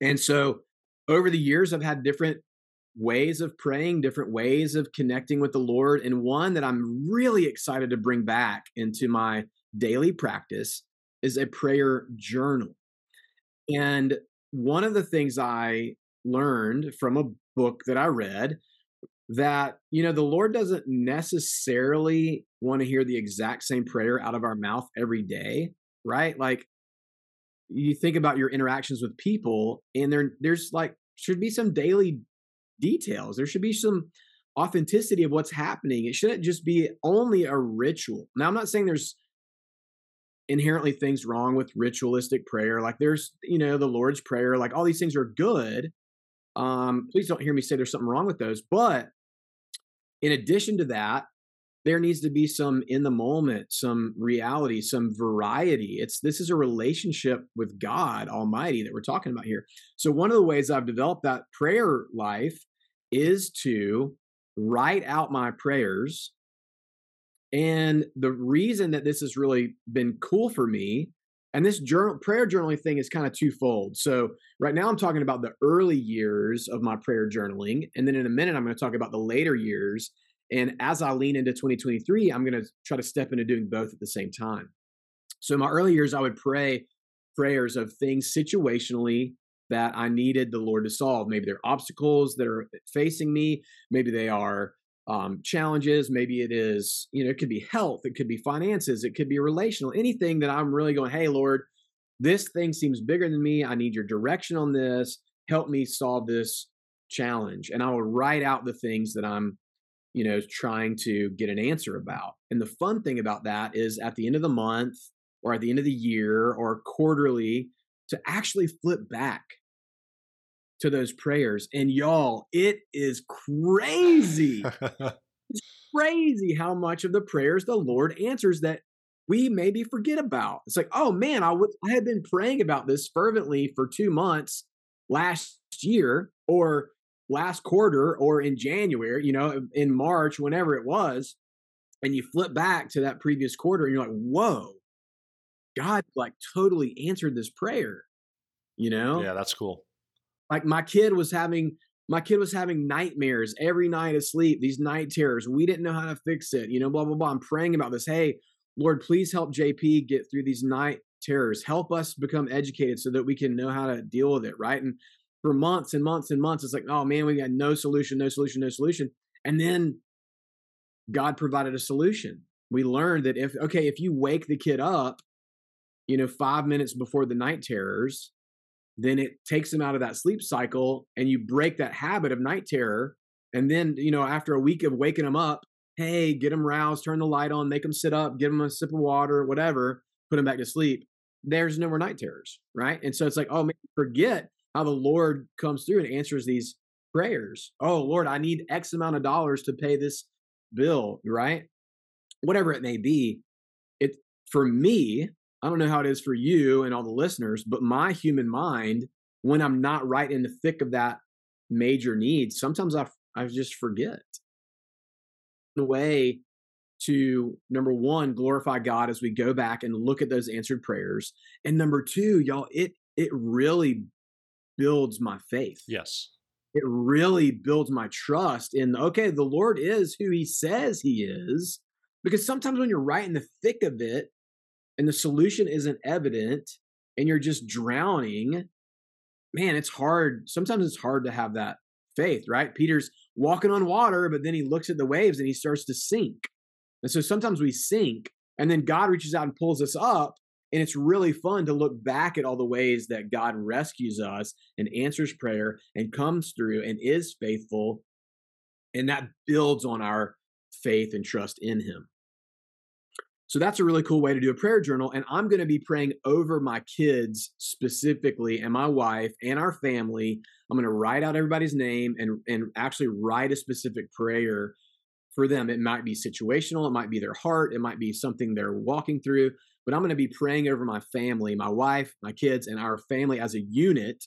And so over the years, I've had different ways of praying, different ways of connecting with the Lord. And one that I'm really excited to bring back into my daily practice is a prayer journal. And one of the things I learned from a book that I read that, you know, the Lord doesn't necessarily want to hear the exact same prayer out of our mouth every day, right? Like you think about your interactions with people and there there's like should be some daily details. There should be some authenticity of what's happening. It shouldn't just be only a ritual. Now i'm not saying there's inherently things wrong with ritualistic prayer like there's you know the lord's prayer like all these things are good um please don't hear me say there's something wrong with those but in addition to that there needs to be some in the moment some reality some variety. It's this is a relationship with god almighty that we're talking about here. So one of the ways i've developed that prayer life is to write out my prayers and the reason that this has really been cool for me and this journal prayer journaling thing is kind of twofold so right now i'm talking about the early years of my prayer journaling and then in a minute i'm going to talk about the later years and as I lean into 2023, I'm going to try to step into doing both at the same time. So in my early years, I would pray prayers of things situationally that I needed the Lord to solve. Maybe they're obstacles that are eh, facing me. Maybe they are um, challenges. Maybe it is, you know, it could be health. It could be finances. It could be relational. Anything that I'm really going, hey, Lord, this thing seems bigger than me. I need your direction on this. Help me solve this challenge. And I will write out the things that I'm you know, trying to get an answer about. And the fun thing about that is at the end of the month or at the end of the year or quarterly to actually flip back to those prayers. And y'all, it is crazy. it's crazy how much of the prayers the Lord answers that we maybe forget about. It's like, oh man, I would I had been praying about this fervently for two months last year, or last quarter or in January, you know, in March, whenever it was, and you flip back to that previous quarter and you're like, whoa, God like totally answered this prayer, you know? Yeah, that's cool. Like my kid was having my kid was having nightmares every night of sleep, these night terrors. We didn't know how to fix it, you know, blah, blah, blah. I'm praying about this. Hey, Lord, please help JP get through these night terrors. Help us become educated so that we can know how to deal with it, right? And for months and months and months, it's like, oh man, we got no solution, no solution, no solution. And then God provided a solution. We learned that if, okay, if you wake the kid up, you know, five minutes before the night terrors, then it takes them out of that sleep cycle and you break that habit of night terror. And then, you know, after a week of waking them up, hey, get them roused, turn the light on, make them sit up, give them a sip of water, whatever, put them back to sleep. There's no more night terrors, right? And so it's like, oh man, forget how the Lord comes through and answers these prayers. Oh Lord, I need X amount of dollars to pay this bill, right? Whatever it may be. It for me, I don't know how it is for you and all the listeners, but my human mind, when I'm not right in the thick of that major need, sometimes I I just forget. The way to number one glorify God as we go back and look at those answered prayers, and number two, y'all, it it really builds my faith. Yes. It really builds my trust in okay, the Lord is who He says He is. Because sometimes when you're right in the thick of it, and the solution isn't evident and you're just drowning, man, it's hard. Sometimes it's hard to have that faith, right? Peter's walking on water, but then he looks at the waves and he starts to sink. And so sometimes we sink and then God reaches out and pulls us up. And it's really fun to look back at all the ways that God rescues us and answers prayer and comes through and is faithful. And that builds on our faith and trust in Him. So that's a really cool way to do a prayer journal. And I'm going to be praying over my kids specifically and my wife and our family. I'm going to write out everybody's name and, and actually write a specific prayer for them. It might be situational, it might be their heart, it might be something they're walking through. But I'm going to be praying over my family, my wife, my kids, and our family as a unit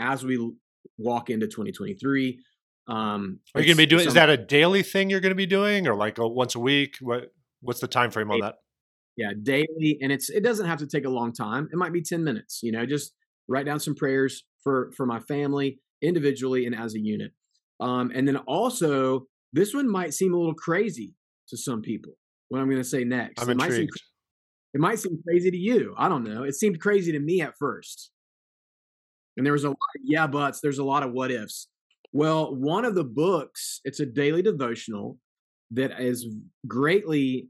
as we walk into 2023. Um, Are you going to be doing? Is that a daily thing you're going to be doing, or like a once a week? What What's the time frame on that? Yeah, daily, and it's it doesn't have to take a long time. It might be ten minutes. You know, just write down some prayers for for my family individually and as a unit. Um, and then also, this one might seem a little crazy to some people. What I'm going to say next, I'm it intrigued. Might seem, it might seem crazy to you. I don't know. It seemed crazy to me at first. And there was a lot of yeah buts. There's a lot of what ifs. Well, one of the books, it's a daily devotional that has greatly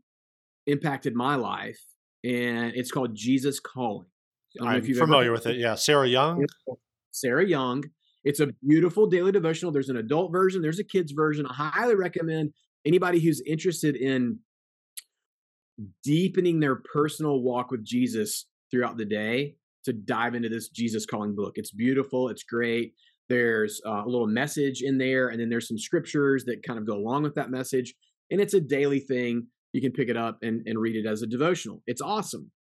impacted my life, and it's called Jesus Calling. I'm familiar with it. Yeah, Sarah Young. Sarah Young. It's a beautiful daily devotional. There's an adult version. There's a kids version. I highly recommend anybody who's interested in deepening their personal walk with Jesus throughout the day to dive into this Jesus Calling book. It's beautiful. It's great. There's uh, a little message in there, and then there's some scriptures that kind of go along with that message and it's a daily thing. You can pick it up and, and read it as a devotional. It's awesome.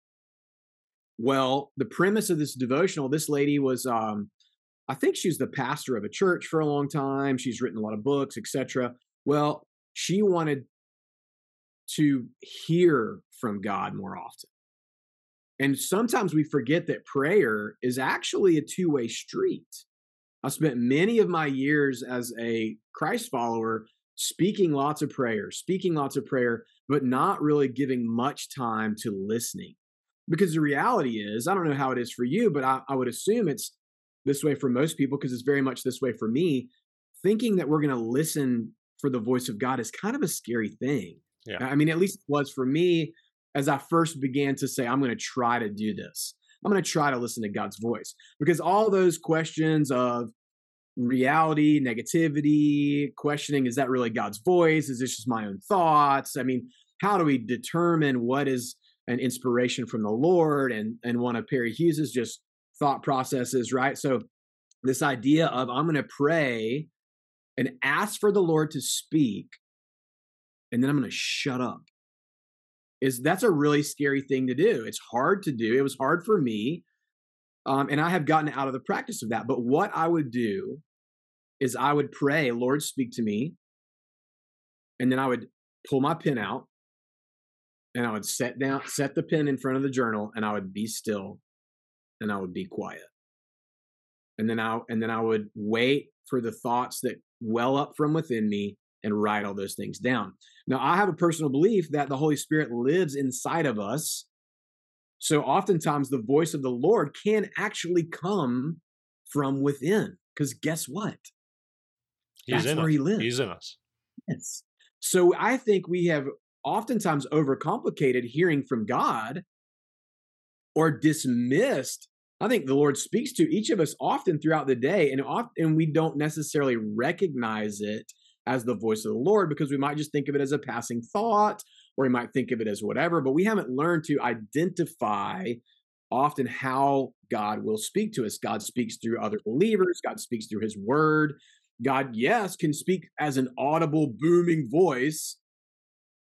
Well, the premise of this devotional, this lady was, um, I think she's the pastor of a church for a long time. She's written a lot of books, etc. Well, she wanted to hear from God more often. And sometimes we forget that prayer is actually a two way street. I spent many of my years as a Christ follower speaking lots of prayer, speaking lots of prayer, but not really giving much time to listening. Because the reality is, I don't know how it is for you, but I, I would assume it's this way for most people because it's very much this way for me. Thinking that we're going to listen for the voice of God is kind of a scary thing. Yeah. I mean, at least it was for me as I first began to say, I'm going to try to do this. I'm going to try to listen to God's voice because all those questions of reality, negativity, questioning is that really God's voice? Is this just my own thoughts? I mean, how do we determine what is an inspiration from the Lord and and one of Perry Hughes's just thought processes, right? So this idea of I'm going to pray and ask for the Lord to speak and then I'm going to shut up. Is that's a really scary thing to do. It's hard to do. It was hard for me. Um, and I have gotten out of the practice of that. But what I would do is I would pray, Lord, speak to me. And then I would pull my pen out and I would set down, set the pen in front of the journal and I would be still and I would be quiet. And then I and then I would wait for the thoughts that well up from within me and write all those things down. Now, I have a personal belief that the Holy Spirit lives inside of us. So oftentimes the voice of the Lord can actually come from within. Because guess what? He's That's in where us. he lives. He's in us. Yes. So I think we have oftentimes overcomplicated hearing from God or dismissed. I think the Lord speaks to each of us often throughout the day, and often we don't necessarily recognize it as the voice of the Lord because we might just think of it as a passing thought or we might think of it as whatever, but we haven't learned to identify often how God will speak to us. God speaks through other believers, God speaks through his word. God, yes, can speak as an audible, booming voice,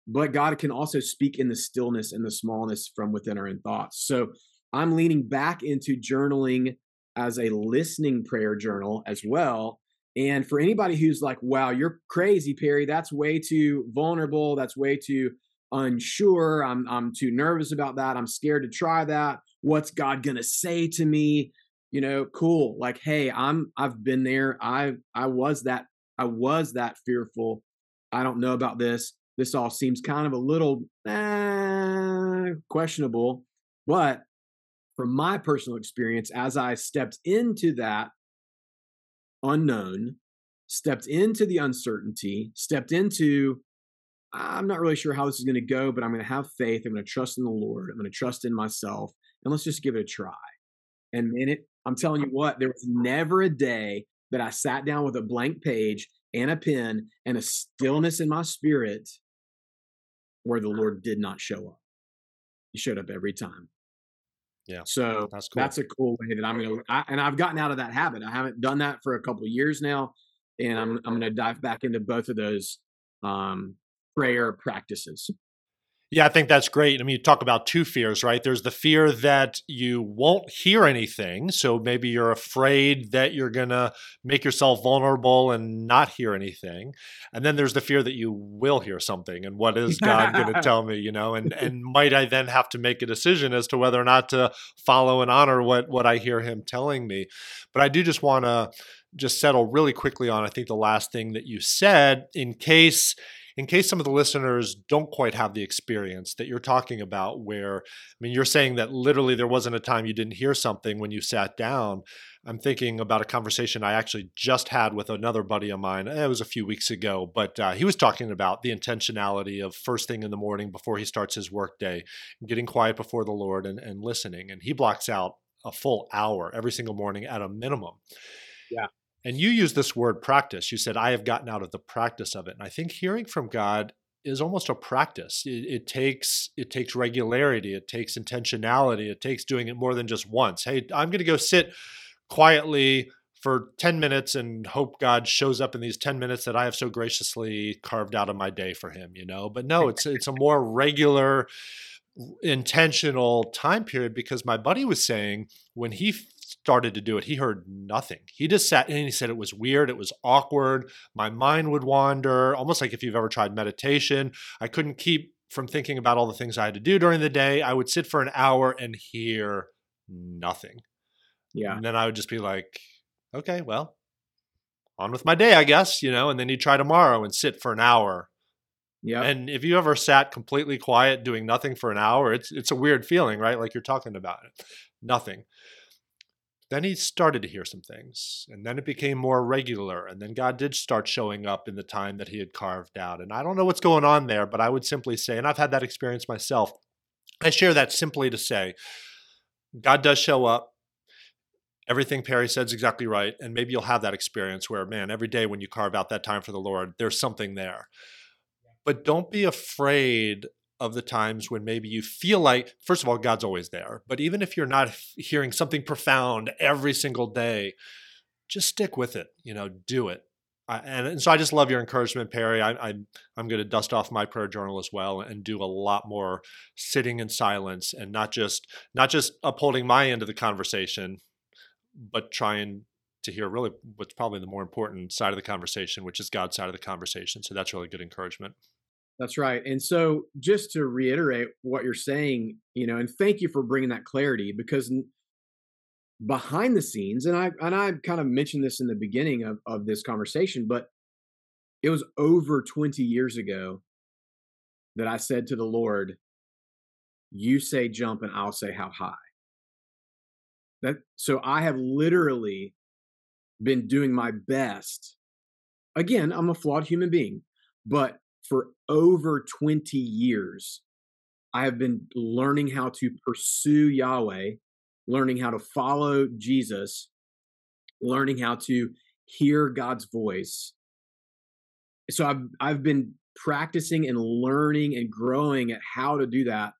but God can also speak in the stillness and the smallness from within our own thoughts. So I'm leaning back into journaling as a listening prayer journal as well. And for anybody who's like, wow, you're crazy, Perry, that's way too vulnerable. That's way too unsure. I'm, I'm too nervous about that. I'm scared to try that. What's God going to say to me? You know, cool. Like, hey, I'm, I've been there. I, I was that, I was that fearful. I don't know about this. This all seems kind of a little eh, questionable. But from my personal experience, as I stepped into that unknown, stepped into the uncertainty, stepped into, I'm not really sure how this is going to go, but I'm going to have faith. I'm going to trust in the Lord. I'm going to trust in myself. And let's just give it a try. And in it, I'm telling you what, there was never a day that I sat down with a blank page and a pen and a stillness in my spirit where the Lord did not show up. He showed up every time. Yeah. So That's cool. that's a cool way that I'm going to, and I've gotten out of that habit. I haven't done that for a couple of years now. And I'm, I'm going to dive back into both of those um, prayer practices. Yeah, I think that's great. I mean, you talk about two fears, right? There's the fear that you won't hear anything. So maybe you're afraid that you're going to make yourself vulnerable and not hear anything. And then there's the fear that you will hear something. And what is God going to tell me, you know? And and might I then have to make a decision as to whether or not to follow and honor what what I hear him telling me. But I do just want to just settle really quickly on I think the last thing that you said in case in case some of the listeners don't quite have the experience that you're talking about, where, I mean, you're saying that literally there wasn't a time you didn't hear something when you sat down. I'm thinking about a conversation I actually just had with another buddy of mine. It was a few weeks ago, but uh, he was talking about the intentionality of first thing in the morning before he starts his workday, getting quiet before the Lord and, and listening. And he blocks out a full hour every single morning at a minimum. Yeah. And you use this word practice. You said, I have gotten out of the practice of it. And I think hearing from God is almost a practice. It, it, takes it takes regularity, it takes intentionality, it takes doing it more than just once. Hey, I'm going to go sit quietly for 10 minutes and hope God shows up in these 10 minutes that I have so graciously carved out of my day for him, you know. But no, it's it's a more regular intentional time period because my buddy was saying when he started to do it, he heard nothing. He just sat and he said it was weird, it was awkward. My mind would wander, almost like if you've ever tried meditation. I couldn't keep from thinking about all the things I had to do during the day. I would sit for an hour and hear nothing. Yeah. And then I would just be like, okay, well, on with my day, I guess, you know, and then you try tomorrow and sit for an hour. Yeah. And if you ever sat completely quiet doing nothing for an hour, it's it's a weird feeling, right? Like you're talking about it. Nothing. Then he started to hear some things, and then it became more regular. And then God did start showing up in the time that he had carved out. And I don't know what's going on there, but I would simply say, and I've had that experience myself, I share that simply to say, God does show up. Everything Perry said is exactly right. And maybe you'll have that experience where, man, every day when you carve out that time for the Lord, there's something there. But don't be afraid of the times when maybe you feel like, first of all, God's always there. But even if you're not hearing something profound every single day, just stick with it. You know, do it. I, and, and, so I just love your encouragement, Perry. I, I, I'm going to dust off my prayer journal as well and do a lot more sitting in silence and not just not just upholding my end of the conversation, but trying to hear really what's probably the more important side of the conversation, which is God's side of the conversation. So that's really good encouragement. That's right. And so, just to reiterate what you're saying, you know, and thank you for bringing that clarity because behind the scenes, and I and I kind of mentioned this in the beginning of, of this conversation, but it was over 20 years ago that I said to the Lord, You say jump and I'll say how high. That so I have literally been doing my best. Again, I'm a flawed human being, but for over 20 years, I have been learning how to pursue Yahweh, learning how to follow Jesus, learning how to hear God's voice. So I've I've been practicing and learning and growing at how to do that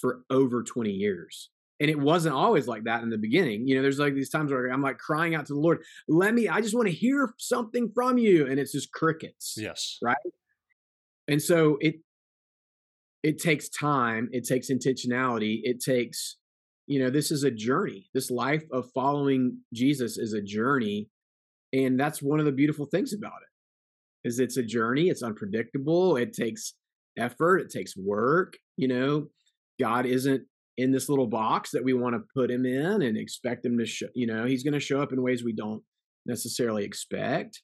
for over 20 years. And it wasn't always like that in the beginning. You know, there's like these times where I'm like crying out to the Lord, let me, I just want to hear something from you. And it's just crickets. Yes. Right. And so it, it takes time. It takes intentionality. It takes, you know, this is a journey. This life of following Jesus is a journey. And that's one of the beautiful things about it is it's a journey. It's unpredictable. It takes effort. It takes work. You know, God isn't in this little box that we want to put him in and expect him to show, you know, he's going to show up in ways we don't necessarily expect.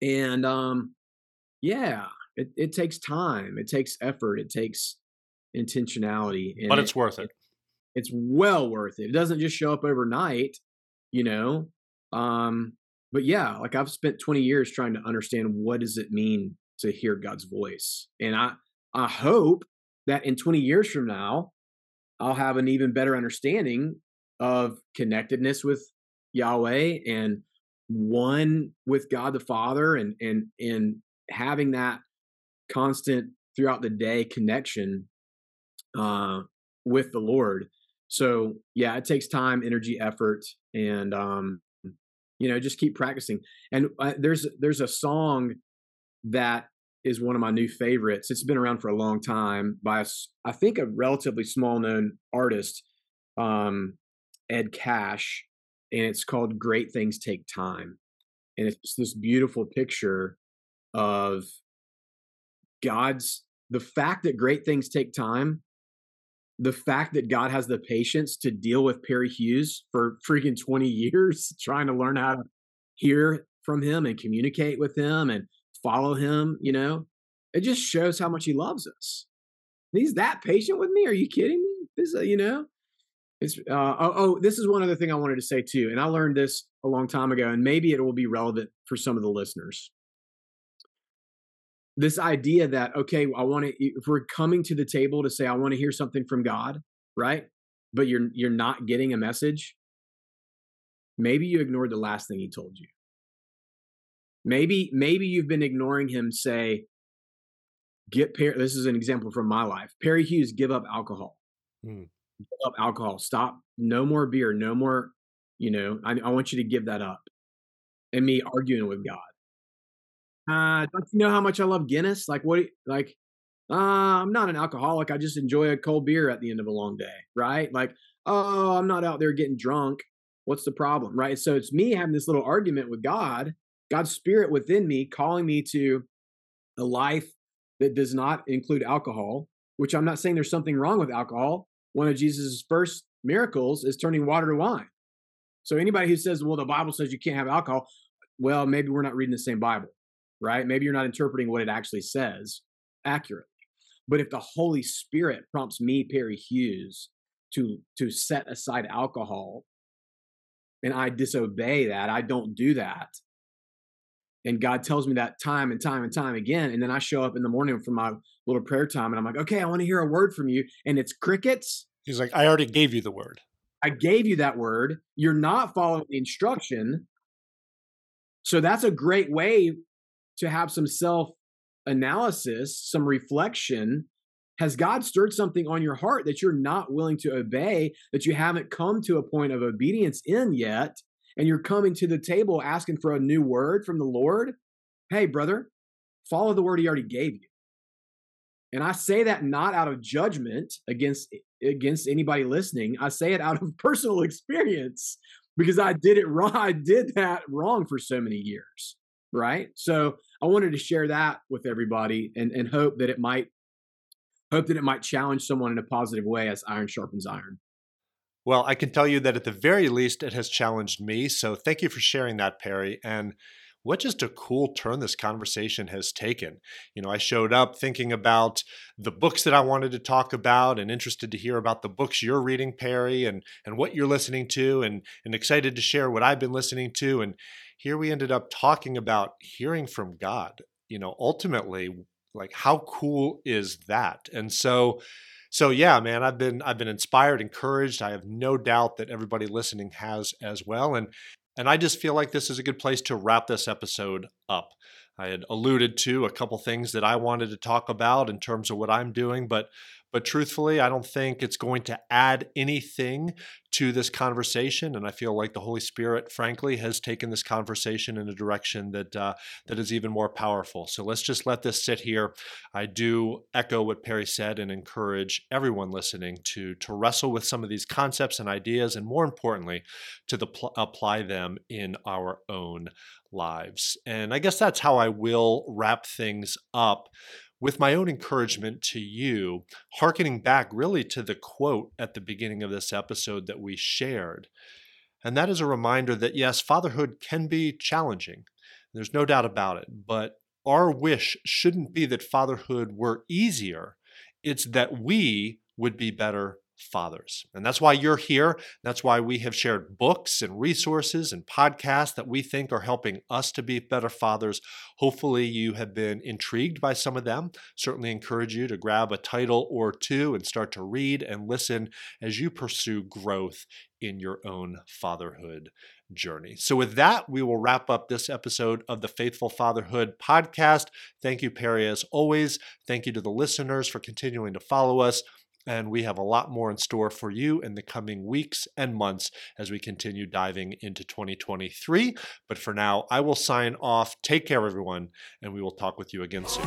And um yeah, it, it takes time, it takes effort, it takes intentionality. but it's it, worth it. It's well worth it. It doesn't just show up overnight, you know. Um, but yeah, like I've spent 20 years trying to understand what does it mean to hear God's voice. And I I hope that in 20 years from now, I'll have an even better understanding of connectedness with Yahweh and one with God the Father and and and having that constant throughout the day connection uh with the Lord. So yeah, it takes time, energy, effort, and um you know just keep practicing. And uh, there's there's a song that is one of my new favorites. It's been around for a long time by a, I think a relatively small known artist, um, Ed Cash, and it's called "Great Things Take Time," and it's this beautiful picture of God's the fact that great things take time. The fact that God has the patience to deal with Perry Hughes for freaking 20 years, trying to learn how to hear from him and communicate with him and follow him, you know, it just shows how much he loves us. He's that patient with me. Are you kidding me? This, uh, you know, it's, uh, oh, oh, this is one other thing I wanted to say too. And I learned this a long time ago, and maybe it will be relevant for some of the listeners. This idea that, okay, I want to, if we're coming to the table to say, I want to hear something from God, right? But you're, you're not getting a message. Maybe you ignored the last thing he told you. Maybe maybe you've been ignoring him say, get Perry. This is an example from my life. Perry Hughes, give up alcohol. Mm. Give up alcohol. Stop. No more beer. No more. You know, I, I want you to give that up. And me arguing with God. Uh, don't you know how much I love Guinness? Like what? Like, uh, I'm not an alcoholic. I just enjoy a cold beer at the end of a long day, right? Like, oh, I'm not out there getting drunk. What's the problem, right? So it's me having this little argument with God God's spirit within me calling me to a life that does not include alcohol, which I'm not saying there's something wrong with alcohol. One of Jesus' first miracles is turning water to wine. So anybody who says, well, the Bible says you can't have alcohol, well, maybe we're not reading the same Bible, right? Maybe you're not interpreting what it actually says accurately. But if the Holy Spirit prompts me, Perry Hughes, to to set aside alcohol and I disobey that, I don't do that, and God tells me that time and time and time again. And then I show up in the morning for my little prayer time and I'm like, okay, I want to hear a word from you. And it's crickets. He's like, I already gave you the word. I gave you that word. You're not following the instruction. So that's a great way to have some self analysis, some reflection. Has God stirred something on your heart that you're not willing to obey, that you haven't come to a point of obedience in yet? and you're coming to the table asking for a new word from the Lord, hey, brother, follow the word he already gave you. And I say that not out of judgment against against anybody listening. I say it out of personal experience because I did it wrong. I did that wrong for so many years. Right. So I wanted to share that with everybody and, and hope that it might hope that it might challenge someone in a positive way as iron sharpens iron. Well, I can tell you that at the very least, it has challenged me. So thank you for sharing that, Perry. And what just a cool turn this conversation has taken. You know, I showed up thinking about the books that I wanted to talk about and interested to hear about the books you're reading, Perry, and and what you're listening to and and excited to share what I've been listening to and here we ended up talking about hearing from God. You know, ultimately like how cool is that? And so so yeah, man, I've been I've been inspired, encouraged. I have no doubt that everybody listening has as well. And and I just feel like this is a good place to wrap this episode up. I had alluded to a couple things that I wanted to talk about in terms of what I'm doing, but but truthfully, I don't think it's going to add anything to this conversation. And I feel like the Holy Spirit, frankly, has taken this conversation in a direction that uh, that is even more powerful. So let's just let this sit here. I do echo what Perry said and encourage everyone listening to to wrestle with some of these concepts and ideas, and more importantly, to the pl- apply them in our own lives. And I guess that's how I will wrap things up with my own encouragement to you, hearkening back really to the quote at the beginning of this episode that we shared. And that is a reminder that yes, fatherhood can be challenging. There's no doubt about it. But our wish shouldn't be that fatherhood were easier, it's that we would be better fathers. And that's why you're here. That's why we have shared books and resources and podcasts that we think are helping us to be better fathers. Hopefully, you have been intrigued by some of them. Certainly encourage you to grab a title or two and start to read and listen as you pursue growth in your own fatherhood journey. So, with that, we will wrap up this episode of the Faithful Fatherhood podcast. Thank you, Perry, as always. Thank you to the listeners for continuing to follow us. And we have a lot more in store for you in the coming weeks and months as we continue diving into 2023. But for now, I will sign off. Take care, everyone, and we will talk with you again soon.